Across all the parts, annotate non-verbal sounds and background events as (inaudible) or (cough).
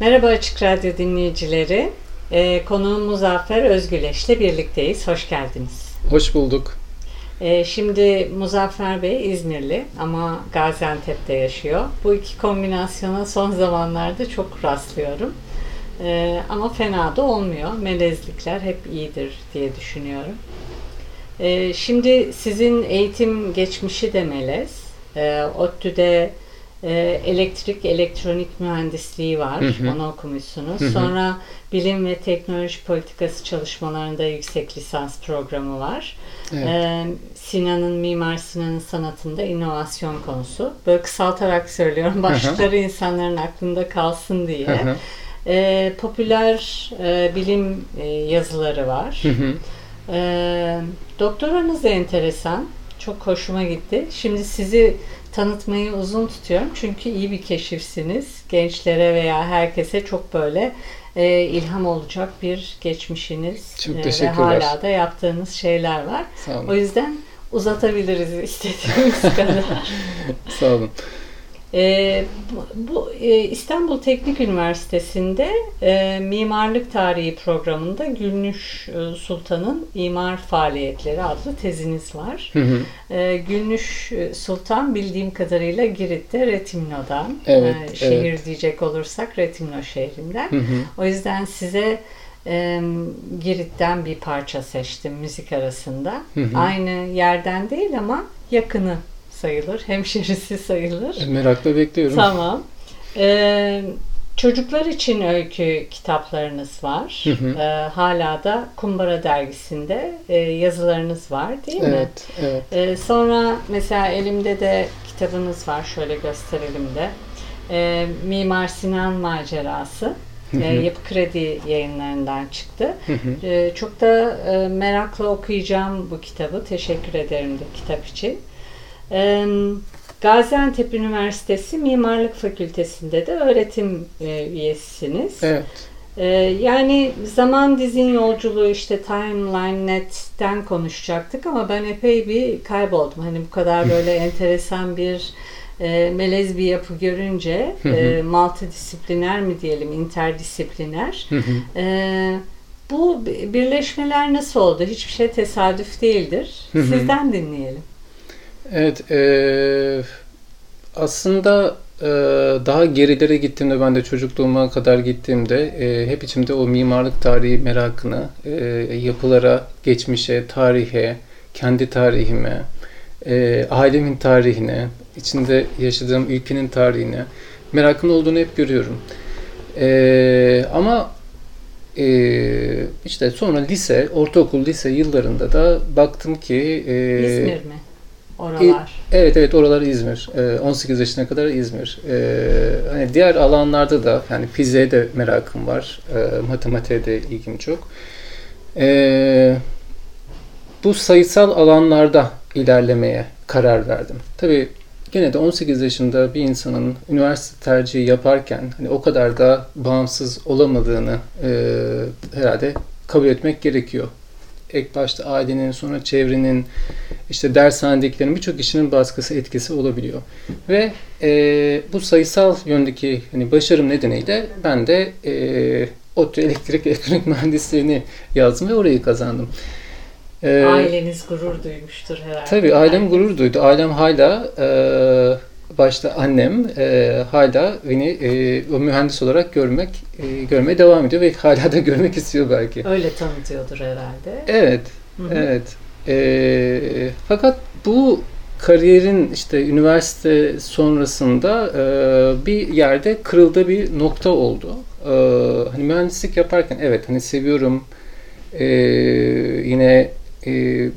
Merhaba Açık Radyo dinleyicileri. Ee, konuğum Muzaffer Özgüleş'le birlikteyiz. Hoş geldiniz. Hoş bulduk. Ee, şimdi Muzaffer Bey İzmirli ama Gaziantep'te yaşıyor. Bu iki kombinasyona son zamanlarda çok rastlıyorum. Ee, ama fena da olmuyor. Melezlikler hep iyidir diye düşünüyorum. Ee, şimdi sizin eğitim geçmişi de melez. Ee, ODTÜ'de e, elektrik elektronik mühendisliği var. Hı hı. Onu okumuşsunuz. Hı hı. Sonra bilim ve teknoloji politikası çalışmalarında yüksek lisans programı var. Evet. Ee, Sinan'ın Mimar Sinan'ın sanatında inovasyon konusu. Böyle kısaltarak söylüyorum. Başlıkları hı hı. insanların aklında kalsın diye. Hı hı. Ee, popüler e, bilim e, yazıları var. Hı hı. Ee, doktoranız da enteresan. Çok hoşuma gitti. Şimdi sizi tanıtmayı uzun tutuyorum. Çünkü iyi bir keşifsiniz. Gençlere veya herkese çok böyle e, ilham olacak bir geçmişiniz. Çok e, ve hala da yaptığınız şeyler var. O yüzden uzatabiliriz istediğimiz (laughs) kadar. Sağ olun. E, bu, bu e, İstanbul Teknik Üniversitesi'nde e, mimarlık tarihi programında Gülnüş e, Sultan'ın imar faaliyetleri adlı teziniz var. Hı hı. E, Gülnüş Sultan bildiğim kadarıyla Girit'te Retimno'dan, evet, e, şehir evet. diyecek olursak Retimno şehrinden. Hı hı. O yüzden size e, Girit'ten bir parça seçtim müzik arasında. Hı hı. Aynı yerden değil ama yakını sayılır. Hemşerisi sayılır. E, merakla bekliyorum. Tamam. Ee, çocuklar için öykü kitaplarınız var. Hı hı. Ee, hala da Kumbara dergisinde e, yazılarınız var değil mi? Evet. evet. Ee, sonra mesela elimde de kitabınız var. Şöyle gösterelim de. Ee, Mimar Sinan Macerası. Hı hı. E, Yapı Kredi yayınlarından çıktı. Hı hı. E, çok da e, merakla okuyacağım bu kitabı. Teşekkür ederim de kitap için. Gaziantep Üniversitesi Mimarlık Fakültesi'nde de öğretim e, üyesisiniz. Evet. E, yani zaman dizin yolculuğu işte Timeline Net'ten konuşacaktık ama ben epey bir kayboldum. Hani bu kadar böyle enteresan bir e, melez bir yapı görünce e, multidisipliner mi diyelim, interdisipliner. e, bu birleşmeler nasıl oldu? Hiçbir şey tesadüf değildir. Sizden dinleyelim. Evet, e, aslında e, daha gerilere gittiğimde, ben de çocukluğuma kadar gittiğimde e, hep içimde o mimarlık tarihi merakını, e, yapılara, geçmişe, tarihe, kendi tarihime, e, ailemin tarihine, içinde yaşadığım ülkenin tarihine merakın olduğunu hep görüyorum. E, ama e, işte sonra lise, ortaokul, lise yıllarında da baktım ki... E, İzmir mi? Oralar. Evet evet oralar İzmir. 18 yaşına kadar İzmir. Hani diğer alanlarda da yani fiziğe de merakım var. Matematiğe de ilgim çok. Bu sayısal alanlarda ilerlemeye karar verdim. Tabii gene de 18 yaşında bir insanın üniversite tercihi yaparken hani o kadar da bağımsız olamadığını herhalde kabul etmek gerekiyor ilk başta ailenin sonra çevrenin işte dershanedekilerin birçok kişinin baskısı etkisi olabiliyor. Ve e, bu sayısal yöndeki hani başarım nedeniyle ben de e, ODTÜ elektrik elektronik mühendisliğini yazdım ve orayı kazandım. Ee, Aileniz gurur duymuştur herhalde. Tabii ailem gurur duydu. Ailem hala e, başta annem e, hala beni e, o mühendis olarak görmek e, görmeye devam ediyor ve hala da (laughs) görmek istiyor belki. Öyle tanıtıyordur herhalde. Evet, Hı-hı. evet. E, fakat bu kariyerin işte üniversite sonrasında e, bir yerde kırıldığı bir nokta oldu. E, hani mühendislik yaparken evet hani seviyorum. E, yine e,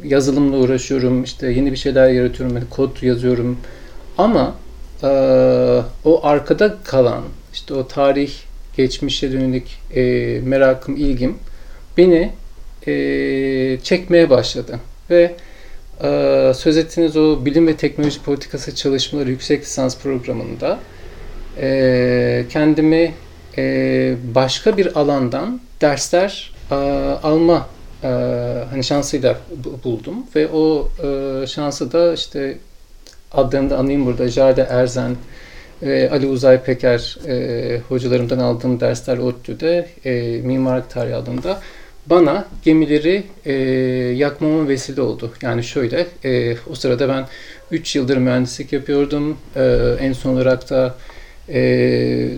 yazılımla uğraşıyorum. işte yeni bir şeyler yaratıyorum. Yani kod yazıyorum. Ama e, o arkada kalan işte o tarih geçmişe dönük e, merakım, ilgim beni e, çekmeye başladı. Ve e, söz ettiğiniz o bilim ve teknoloji politikası çalışmaları yüksek lisans programında e, kendimi e, başka bir alandan dersler e, alma e, hani şansıyla buldum ve o e, şansı da işte adlarını da anayım burada Jade Erzen ve Ali Uzay Peker e, hocalarımdan aldığım dersler ODTÜ'de e, mimarlık tarihi alanında bana gemileri e, yakmama vesile oldu. Yani şöyle, e, o sırada ben 3 yıldır mühendislik yapıyordum. E, en son olarak da e,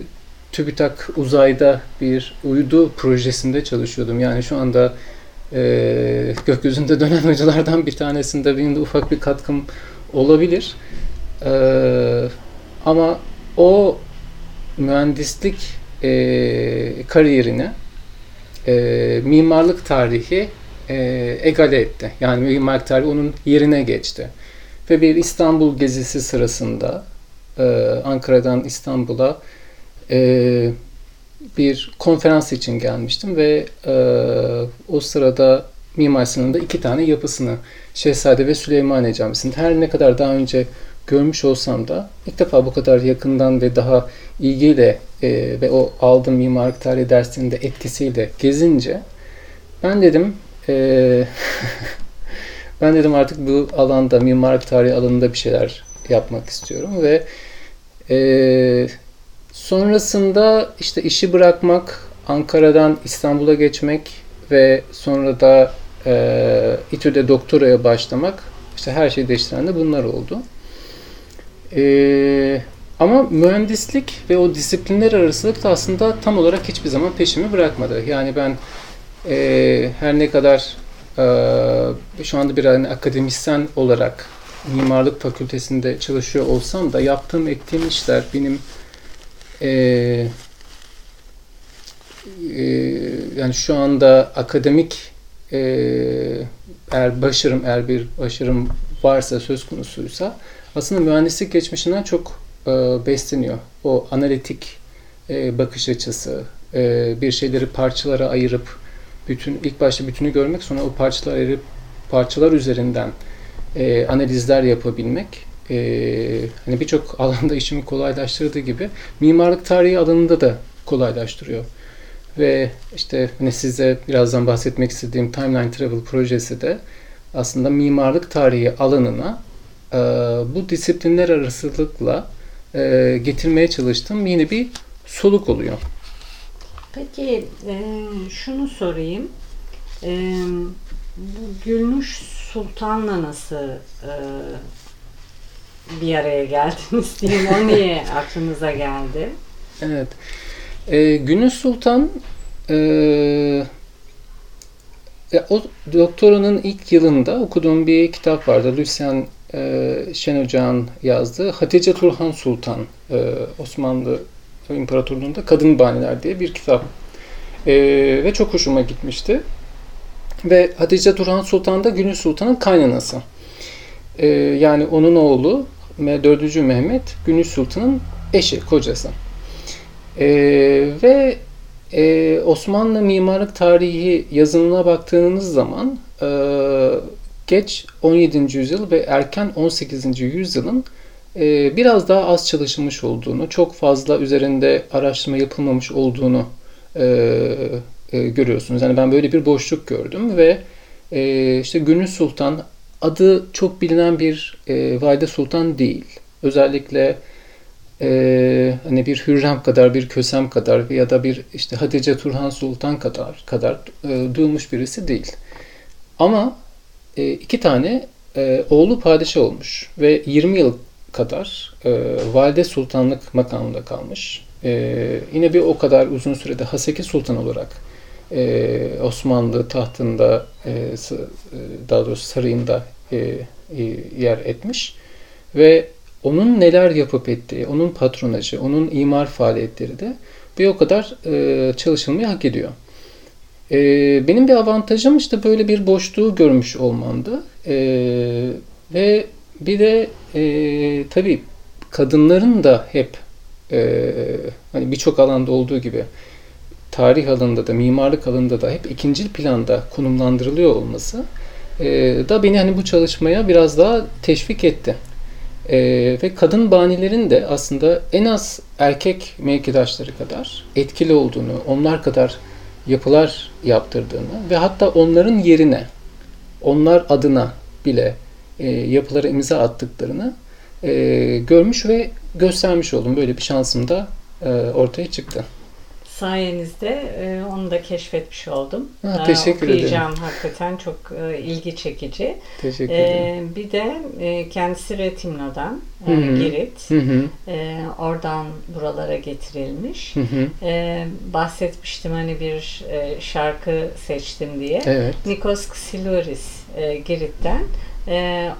TÜBİTAK uzayda bir uydu projesinde çalışıyordum. Yani şu anda e, gökyüzünde dönen hocalardan bir tanesinde benim de ufak bir katkım olabilir. E, ama o mühendislik e, kariyerini e, mimarlık tarihi e, egale etti. Yani mimarlık tarihi onun yerine geçti. Ve bir İstanbul gezisi sırasında e, Ankara'dan İstanbul'a e, bir konferans için gelmiştim ve e, o sırada Mimar Sinan'da iki tane yapısını Şehzade ve Süleymaniye Camisi'nde. Her ne kadar daha önce görmüş olsam da ilk defa bu kadar yakından ve daha ilgiyle e, ve o aldığım mimarlık tarihi dersinin de etkisiyle gezince ben dedim e, (laughs) ben dedim artık bu alanda mimarlık tarihi alanında bir şeyler yapmak istiyorum ve e, sonrasında işte işi bırakmak, Ankara'dan İstanbul'a geçmek ve sonra da e, İTÜ'de doktoraya başlamak işte her şeyi değiştiren de bunlar oldu. Ee, ama mühendislik ve o disiplinler arasılık da aslında tam olarak hiçbir zaman peşimi bırakmadı. Yani ben e, her ne kadar e, şu anda bir hani akademisyen olarak mimarlık fakültesinde çalışıyor olsam da yaptığım ettiğim işler benim e, e, yani şu anda akademik e, eğer başarım eğer bir başarım varsa söz konusuysa aslında mühendislik geçmişinden çok e, besleniyor. O analitik e, bakış açısı, e, bir şeyleri parçalara ayırıp bütün ilk başta bütünü görmek sonra o parçalar ayırıp parçalar üzerinden e, analizler yapabilmek e, hani birçok alanda işimi kolaylaştırdığı gibi mimarlık tarihi alanında da kolaylaştırıyor. Ve işte hani size birazdan bahsetmek istediğim Timeline Travel projesi de aslında mimarlık tarihi alanına e, bu disiplinler arasılıkla e, getirmeye çalıştığım yeni bir soluk oluyor. Peki e, şunu sorayım. E, bu Gülnuş Sultan'la nasıl e, bir araya geldiniz diyeyim. O (laughs) niye aklınıza geldi? Evet. E, Gülnuş Sultan e, o doktoranın ilk yılında okuduğum bir kitap vardı. Lucien e, Şen Ocağ'ın yazdığı Hatice Turhan Sultan e, Osmanlı İmparatorluğu'nda Kadın Baniler diye bir kitap. E, ve çok hoşuma gitmişti. Ve Hatice Turhan Sultan da Gülü Sultan'ın kaynanası. E, yani onun oğlu 4. Mehmet Gülü Sultan'ın eşi, kocası. E, ve e, Osmanlı mimarlık tarihi yazımına baktığınız zaman e, geç 17. yüzyıl ve erken 18. yüzyılın e, biraz daha az çalışılmış olduğunu, çok fazla üzerinde araştırma yapılmamış olduğunu e, e, görüyorsunuz. Yani ben böyle bir boşluk gördüm ve e, işte Gönül Sultan adı çok bilinen bir e, valide sultan değil. Özellikle e, hani bir Hürrem kadar, bir Kösem kadar ya da bir işte Hatice Turhan Sultan kadar kadar e, duyulmuş birisi değil. Ama e, iki tane e, oğlu padişah olmuş ve 20 yıl kadar e, valide sultanlık makamında kalmış. E, yine bir o kadar uzun sürede Haseki Sultan olarak e, Osmanlı tahtında e, e daha doğrusu sarayında e, e, yer etmiş ve onun neler yapıp ettiği, onun patronajı, onun imar faaliyetleri de bir o kadar e, çalışılmayı hak ediyor. E, benim bir avantajım işte böyle bir boşluğu görmüş olmamdı. E, ve bir de e, tabii kadınların da hep e, hani birçok alanda olduğu gibi tarih alanında da mimarlık alanında da hep ikinci planda konumlandırılıyor olması e, da beni hani bu çalışmaya biraz daha teşvik etti. E, ve kadın banilerin de aslında en az erkek mevkidaşları kadar etkili olduğunu, onlar kadar yapılar yaptırdığını ve hatta onların yerine, onlar adına bile e, yapılara imza attıklarını e, görmüş ve göstermiş oldum. Böyle bir şansım da e, ortaya çıktı sayenizde e, onu da keşfetmiş oldum. Ha, e, teşekkür ederim. Okuyacağım hakikaten çok e, ilgi çekici. Teşekkür ederim. bir de kendisi Retimno'dan, Girit. oradan buralara getirilmiş. bahsetmiştim hani bir şarkı seçtim diye. Evet. Nikos Ksilouris Girit'ten.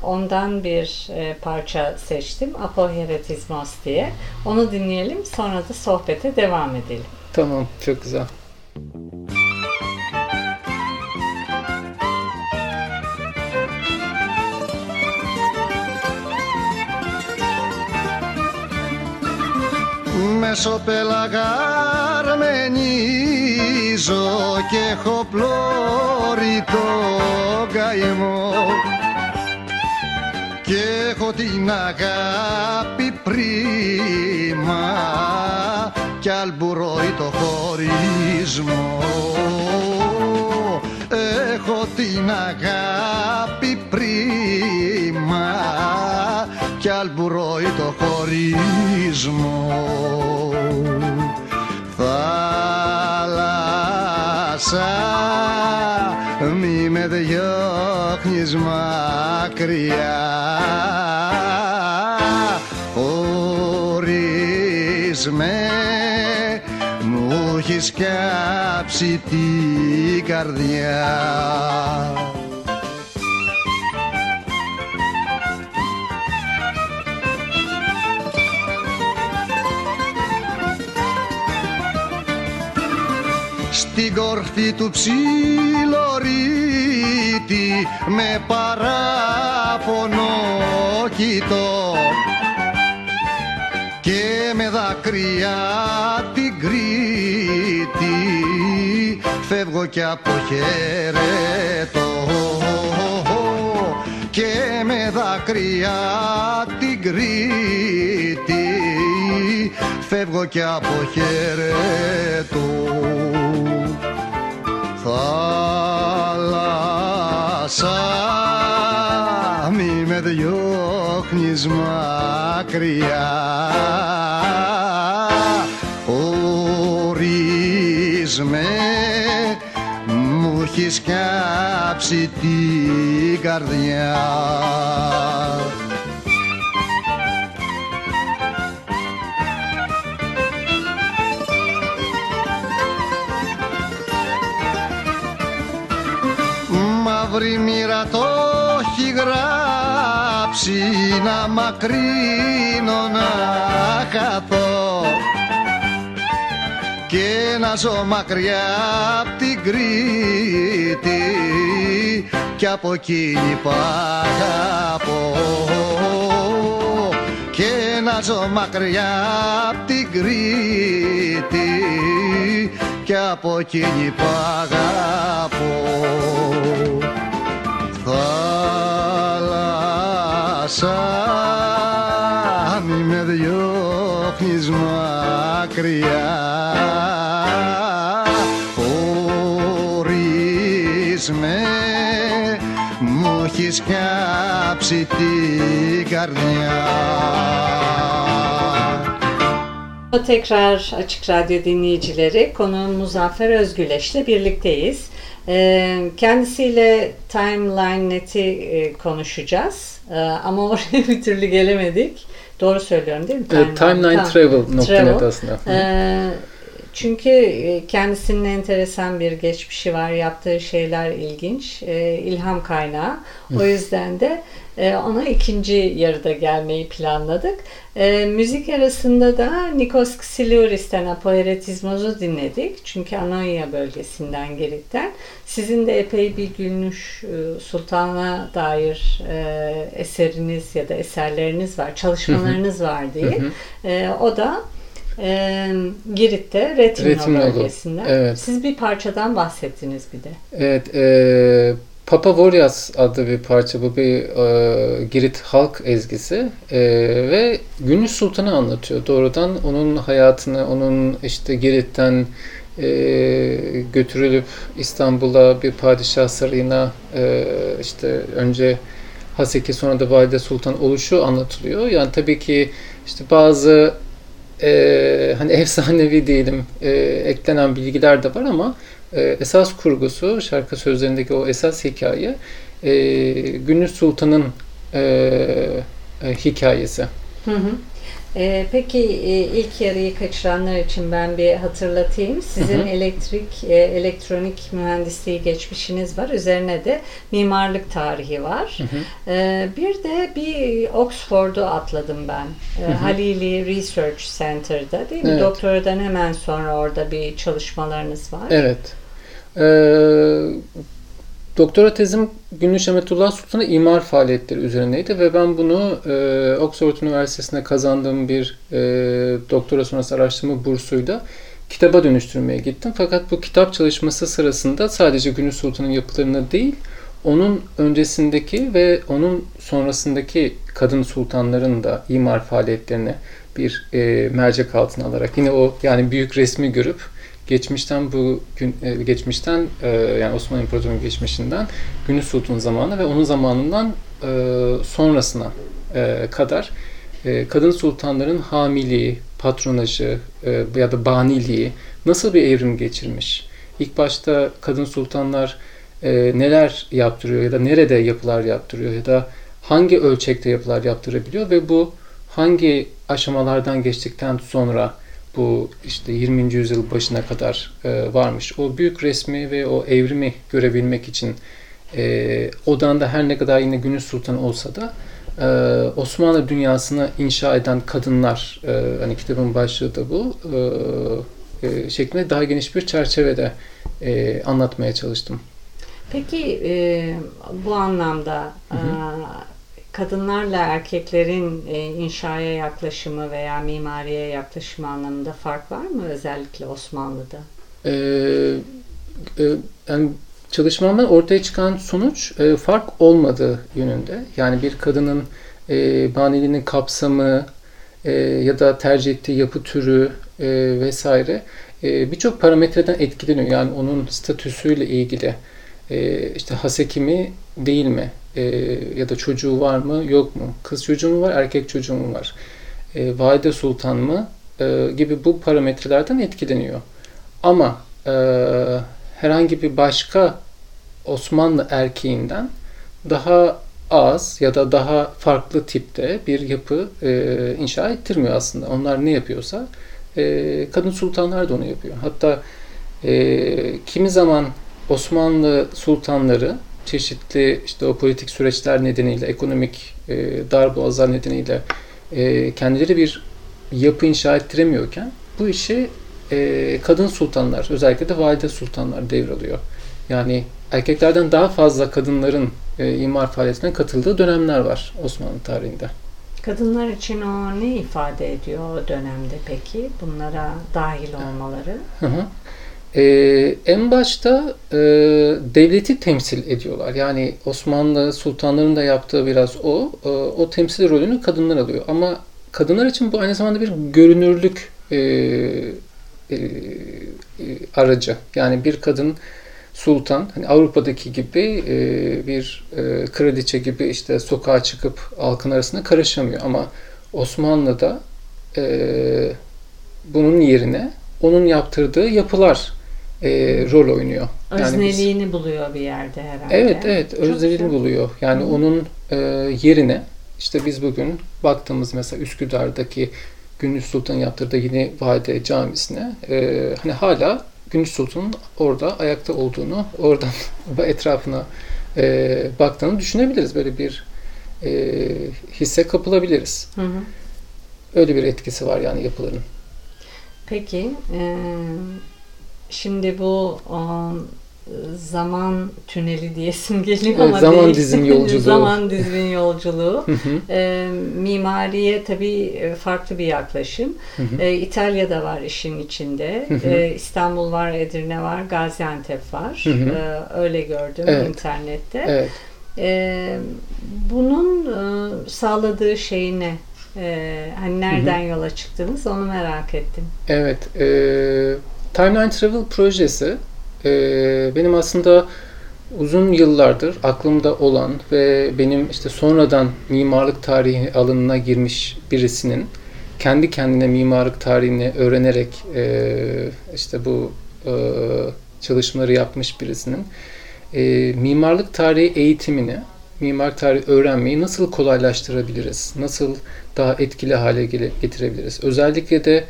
ondan bir parça seçtim. Apoheretismos diye. Onu dinleyelim sonra da sohbete devam edelim. Tamam, çok güzel. Μεσοπελαγαρμενίζω και έχω πλώρη το καημό και έχω την αγάπη πρίμα κι αλμπουρώει το χωρισμό. Έχω την αγάπη πρίμα κι αλμπουρώει το χωρισμό. Θάλασσα μη με διώχνεις μακριά. Με μου έχει σκάψει την καρδιά. Στην κορφή του ψιλορίτη με παράπονο κοιτώ και με δάκρυα την Κρήτη φεύγω και αποχαιρετώ. Και με δάκρυα την Κρήτη φεύγω και αποχαιρετώ. Θάλασσα μη με διώχνεις μακριά. Ορίζουμε μου έχεις κάψει την καρδιά. Μαύρη μοίρα το έχει γράψει να μακρύνω να και να ζω μακριά απ' την Κρήτη. Κι από εκείνη που αγαπώ. Και να ζω μακριά απ' την Κρήτη. Κι από εκείνη που αγαπώ. Θάλασσα. μη με διώχνεις μακριά χωρίς με μου έχεις κάψει την καρδιά Tekrar Açık Radyo dinleyicileri konuğum Muzaffer Özgüleş'le birlikteyiz. Ee, kendisiyle Timeline Net'i e, konuşacağız. Ee, ama oraya (laughs) bir türlü gelemedik. Doğru söylüyorum değil mi? Timeline, Timeline Travel, Travel. aslında. Ee, Çünkü e, kendisinin enteresan bir geçmişi var. Yaptığı şeyler ilginç. E, ilham kaynağı. O yüzden de e, ona ikinci yarıda gelmeyi planladık. E, müzik arasında da Nikos Xylouris'ten Apoeretismos'u dinledik. Çünkü Anonya bölgesinden Girit'ten. Sizin de epey bir Gülnüş e, Sultan'a dair e, eseriniz ya da eserleriniz var, çalışmalarınız var diye. E, o da e, Girit'te Retimno, Retimno bölgesinde. evet. Siz bir parçadan bahsettiniz bir de. Evet, e, Papa Vorias adlı bir parça. Bu bir e, Girit halk ezgisi E, ve Gülnüş Sultan'ı anlatıyor. Doğrudan onun hayatını, onun işte Girit'ten e, götürülüp İstanbul'a bir padişah sarayına e, işte önce Haseki sonra da Valide Sultan oluşu anlatılıyor. Yani tabii ki işte bazı e, hani efsanevi diyelim e, eklenen bilgiler de var ama e, esas kurgusu şarkı sözlerindeki o esas hikaye e, Gülnüş Sultan'ın e, e, hikayesi. Hı hı. Ee, peki e, ilk yarıyı kaçıranlar için ben bir hatırlatayım. Sizin Hı hı. elektrik, e, elektronik mühendisliği geçmişiniz var. Üzerine de mimarlık tarihi var. Hı hı. Ee, bir de bir Oxford'u atladım ben. Ee, Hı hı. Halili Research Center'da değil mi? Evet. Doktoradan hemen sonra orada bir çalışmalarınız var. Evet. E, doktora tezim Gülnüş Emetullah Sultan'a imar faaliyetleri üzerineydi ve ben bunu e, Oxford Üniversitesi'nde kazandığım bir e, doktora sonrası araştırma bursuyla kitaba dönüştürmeye gittim. Fakat bu kitap çalışması sırasında sadece Gülnüş Sultan'ın yapılarını değil, onun öncesindeki ve onun sonrasındaki kadın sultanların da imar faaliyetlerini bir e, mercek altına alarak yine o yani büyük resmi görüp geçmişten bu gün e, geçmişten e, yani Osmanlı İmparatorluğu'nun geçmişinden Gülnüş Sultan zamanı ve onun zamanından e, sonrasına kadar kadın sultanların hamiliği, patronajı ya da baniliği nasıl bir evrim geçirmiş? İlk başta kadın sultanlar neler yaptırıyor ya da nerede yapılar yaptırıyor ya da hangi ölçekte yapılar yaptırabiliyor ve bu hangi aşamalardan geçtikten sonra bu işte 20. yüzyıl başına kadar e, varmış. O büyük resmi ve o evrimi görebilmek için e, odan da her ne kadar yine Gülnüş Sultan olsa da e, Osmanlı dünyasını inşa eden kadınlar e, hani kitabın başlığı da bu e, e, şeklinde daha geniş bir çerçevede e, anlatmaya çalıştım. Peki e, bu anlamda e, kadınlarla erkeklerin e, inşaya yaklaşımı veya mimariye yaklaşımı anlamında fark var mı özellikle Osmanlı'da? Ee, e, yani çalışmamdan ortaya çıkan sonuç e, fark olmadığı yönünde. Yani bir kadının e, baniliğinin kapsamı e, ya da tercih ettiği yapı türü e, vesaire e, birçok parametreden etkileniyor. Yani onun statüsüyle ilgili e, işte haseki mi değil mi e, ya da çocuğu var mı yok mu kız çocuğu mu var erkek çocuğu mu var e, valide sultan mı e, gibi bu parametrelerden etkileniyor. Ama e, herhangi bir başka Osmanlı erkeğinden daha az ya da daha farklı tipte bir yapı e, inşa ettirmiyor aslında. Onlar ne yapıyorsa e, kadın sultanlar da onu yapıyor. Hatta e, kimi zaman Osmanlı sultanları çeşitli işte o politik süreçler nedeniyle, ekonomik e, darboğazlar nedeniyle e, kendileri bir yapı inşa ettiremiyorken bu işi e, kadın sultanlar, özellikle de valide sultanlar devralıyor. Yani erkeklerden daha fazla kadınların e, imar faaliyetine katıldığı dönemler var Osmanlı tarihinde. Kadınlar için o ne ifade ediyor o dönemde peki? Bunlara dahil olmaları? Hı hı. Ee, en başta e, devleti temsil ediyorlar. Yani Osmanlı sultanların da yaptığı biraz o. E, o temsil rolünü kadınlar alıyor. Ama kadınlar için bu aynı zamanda bir görünürlük e, e, aracı. Yani bir kadın sultan, hani Avrupa'daki gibi e, bir e, kraliçe gibi işte sokağa çıkıp halkın arasında karışamıyor. Ama Osmanlı'da e, bunun yerine onun yaptırdığı yapılar e, rol oynuyor. Özneliğini yani biz, buluyor bir yerde herhalde. Evet, evet. Özneliğini buluyor. Yani Hı. onun e, yerine işte biz bugün baktığımız mesela Üsküdar'daki Gündüz Sultan'ın yaptırdığı Yeni Vade Camisi'ne e, hani hala Gündüz Sultan'ın orada ayakta olduğunu, oradan (laughs) etrafına e, baktığını düşünebiliriz. Böyle bir e, hisse kapılabiliriz. Hı hı. Öyle bir etkisi var yani yapıların. Peki, e, şimdi bu o, zaman tüneli diyesim geliyor Evet, ama zaman değil. dizim (laughs) yolculuğu. zaman dizim yolculuğu. E, mimariye tabii e, farklı bir yaklaşım. E, İtalya'da var işin içinde. E, İstanbul var, Edirne var, Gaziantep var. E, öyle gördüm Evet. internette. Evet. E, bunun e, sağladığı şey ne? E, hani nereden yola çıktınız onu merak ettim. Evet. E, Timeline Travel projesi e, benim aslında uzun yıllardır aklımda olan ve benim işte sonradan mimarlık tarihi alanına girmiş birisinin kendi kendine mimarlık tarihini öğrenerek e, işte bu e, çalışmaları yapmış birisinin e, mimarlık tarihi eğitimini, mimarlık tarihi öğrenmeyi nasıl kolaylaştırabiliriz? Nasıl daha etkili hale getirebiliriz? Özellikle de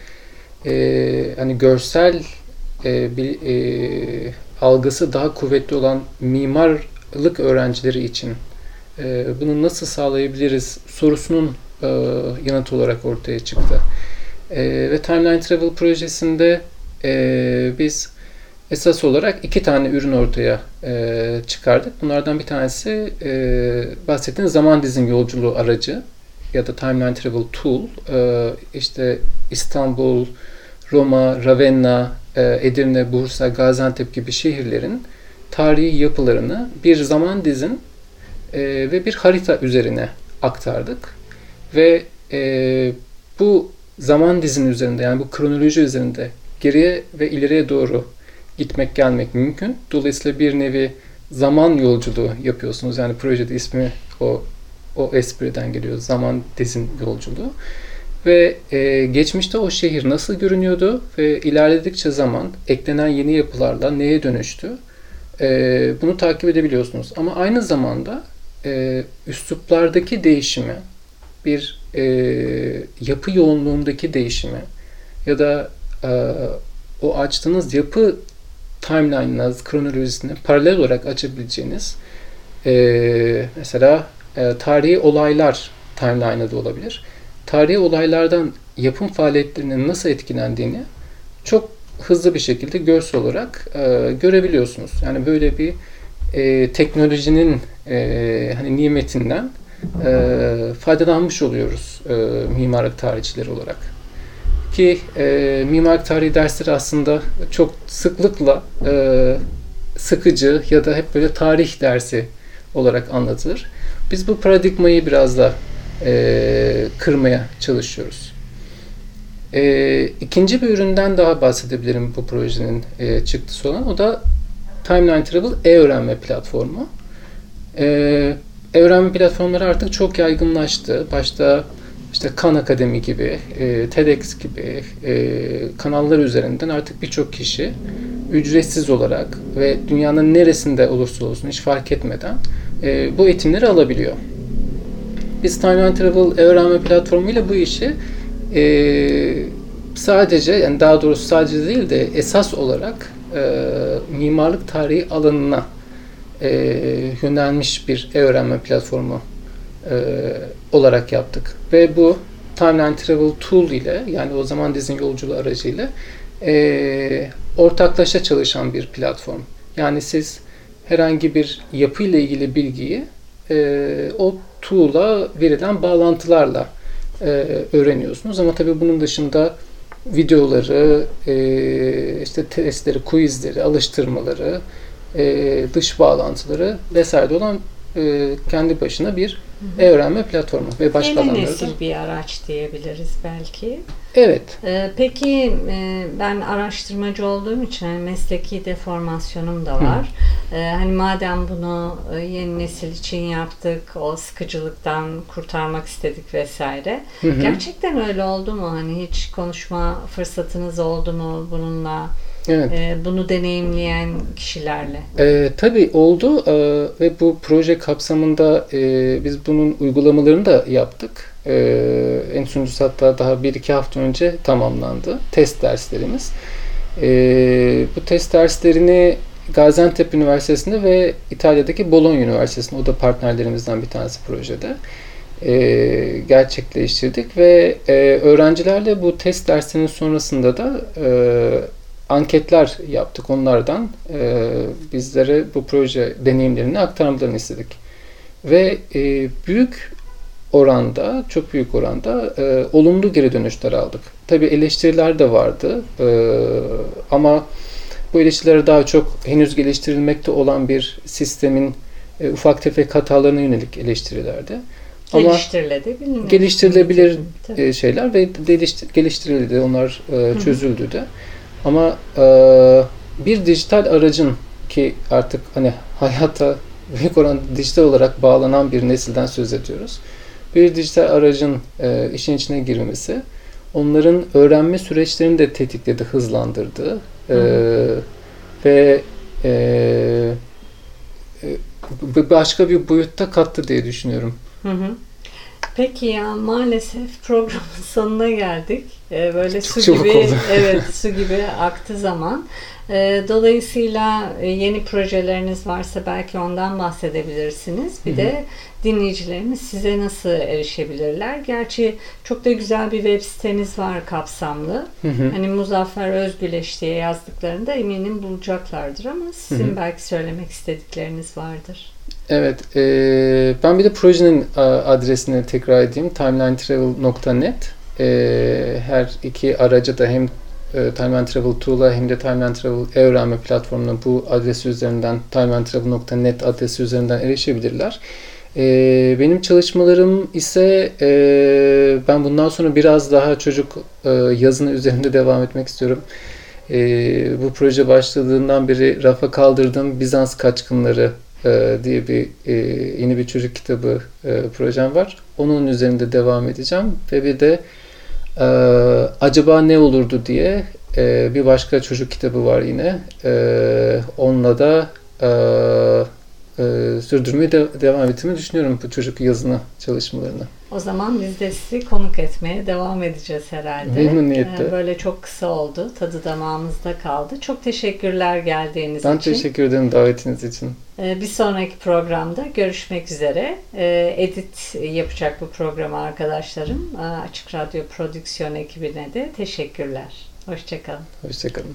e, hani görsel e, bir e, algısı daha kuvvetli olan mimarlık öğrencileri için e, bunu nasıl sağlayabiliriz sorusunun e, yanıtı olarak ortaya çıktı. E, ve Timeline Travel projesinde e, biz esas olarak iki tane ürün ortaya e, çıkardık. Bunlardan bir tanesi e, bahsettiğiniz zaman dizim yolculuğu aracı ya da Timeline Travel Tool. E, işte İstanbul, Roma, Ravenna, e, Edirne, Bursa, Gaziantep gibi şehirlerin tarihi yapılarını bir zaman dizin e, ve bir harita üzerine aktardık. Ve e, bu zaman dizinin üzerinde yani bu kronoloji üzerinde geriye ve ileriye doğru gitmek gelmek mümkün. Dolayısıyla bir nevi zaman yolculuğu yapıyorsunuz. Yani projede ismi o o espriden geliyor. Zaman dizin yolculuğu. Ve e, geçmişte o şehir nasıl görünüyordu ve ilerledikçe zaman eklenen yeni yapılarla neye dönüştü? E, bunu takip edebiliyorsunuz. Ama aynı zamanda e, üsluplardaki değişimi, bir e, yapı yoğunluğundaki değişimi ya da e, o açtığınız yapı timeline'ına, kronolojisine paralel olarak açabileceğiniz e, mesela e, tarihi olaylar timeline'ı da olabilir. Tarihi olaylardan yapım faaliyetlerinin nasıl etkilendiğini çok hızlı bir şekilde görsel olarak e, görebiliyorsunuz. Yani böyle bir e, teknolojinin e, hani nimetinden e, faydalanmış oluyoruz e, mimarlık tarihçileri olarak. Ki e, mimarlık tarihi dersleri aslında çok sıklıkla e, sıkıcı ya da hep böyle tarih dersi olarak anlatılır. Biz bu paradigmayı biraz da e, kırmaya çalışıyoruz. E, ikinci bir üründen daha bahsedebilirim bu projenin e, çıktısı olan. O da Timeline Travel e-öğrenme platformu. E, e-öğrenme platformları artık çok yaygınlaştı. Başta işte Khan Akademi gibi, e, TEDx gibi e, kanallar üzerinden artık birçok kişi ücretsiz olarak ve dünyanın neresinde olursa olsun hiç fark etmeden e, bu eğitimleri alabiliyor. Biz Timeline Travel öğrenme platformuyla bu işi e, sadece yani daha doğrusu sadece değil de esas olarak e, mimarlık tarihi alanına e, yönelmiş bir e-öğrenme platformu e, olarak yaptık. Ve bu Timeline Travel Tool ile yani o zaman dizin yolculuğu aracıyla e, ortaklaşa çalışan bir platform. Yani siz herhangi bir yapı ile ilgili bilgiyi e, o tool'a verilen bağlantılarla e, öğreniyorsunuz. Ama tabii bunun dışında videoları, e, işte testleri, quizleri, alıştırmaları, e, dış bağlantıları vesaire olan e, kendi başına bir e-öğrenme platformu ve başka Yeni alanlarda. nesil bir araç diyebiliriz belki. Evet. Ee, peki e, ben araştırmacı olduğum için hani mesleki deformasyonum da var. Ee, hani madem bunu e, yeni nesil için yaptık, o sıkıcılıktan kurtarmak istedik vesaire. Hı hı. Gerçekten öyle oldu mu? Hani hiç konuşma fırsatınız oldu mu bununla? Evet. e, bunu deneyimleyen kişilerle. E, tabii oldu e, ve bu proje kapsamında e, biz bunun uygulamalarını da yaptık. E, en sonuncusu hatta daha bir iki hafta önce tamamlandı. Test derslerimiz. E, bu test derslerini Gaziantep Üniversitesi'nde ve İtalya'daki Bologna Üniversitesi'nde, o da partnerlerimizden bir tanesi projede e, gerçekleştirdik ve e, öğrencilerle bu test dersinin sonrasında da e, anketler yaptık onlardan. E, bizlere bu proje deneyimlerini aktarmalarını istedik. Ve e, büyük oranda, çok büyük oranda e, olumlu geri dönüşler aldık. Tabii eleştiriler de vardı e, ama bu eleştiriler daha çok henüz geliştirilmekte olan bir sistemin e, ufak tefek hatalarına yönelik eleştirilerdi. Ama geliştirilebilir e, şeyler ve geliştirildi. Onlar e, çözüldü de. Ama e, bir dijital aracın ki artık hani (laughs) hayata büyük oranda dijital olarak bağlanan bir nesilden söz ediyoruz. Bir dijital aracın e, işin içine girmesi onların öğrenme süreçlerini de tetikledi, hızlandırdı. E, ve e, e, başka bir boyutta kattı diye düşünüyorum. Hı hı. Peki ya maalesef programın (laughs) sonuna geldik. Ee, böyle Çok su gibi oldu. (laughs) evet su gibi aktı zaman. Ee, dolayısıyla e, yeni projeleriniz varsa belki ondan bahsedebilirsiniz. Bir Hı-hı. de dinleyicilerimiz size nasıl erişebilirler? Gerçi çok da güzel bir web siteniz var kapsamlı. Hı-hı. Hani Muzaffer Özgüleş diye yazdıklarında eminim bulacaklardır ama sizin Hı-hı. belki söylemek istedikleriniz vardır. Evet, e, ben bir de projenin adresini tekrar edeyim. timelinetravel.net e, Her iki aracı da hem e, Timeline Travel Tool'a hem de Timeline Travel öğrenme platformuna bu adresi üzerinden timelinetravel.net adresi üzerinden erişebilirler. E, benim çalışmalarım ise e, ben bundan sonra biraz daha çocuk e, yazını üzerinde devam etmek istiyorum. E, bu proje başladığından beri rafa kaldırdığım Bizans kaçkınları e, diye bir e, yeni bir çocuk kitabı e, projem var. Onun üzerinde devam edeceğim ve bir de e, acaba ne olurdu diye e, bir başka çocuk kitabı var yine. E, onunla da e, e, sürdürmeye de, devam etmeyi düşünüyorum bu çocuk yazını çalışmalarını. O zaman biz de sizi konuk etmeye devam edeceğiz herhalde. Memnuniyetle. Böyle çok kısa oldu. Tadı damağımızda kaldı. Çok teşekkürler geldiğiniz ben için. Ben teşekkür ederim davetiniz için. Ee, bir sonraki programda görüşmek üzere. Ee, edit yapacak bu programı arkadaşlarım. Ee, Açık Radyo Prodüksiyon ekibine de teşekkürler. Hoşçakalın. Hoşçakalın.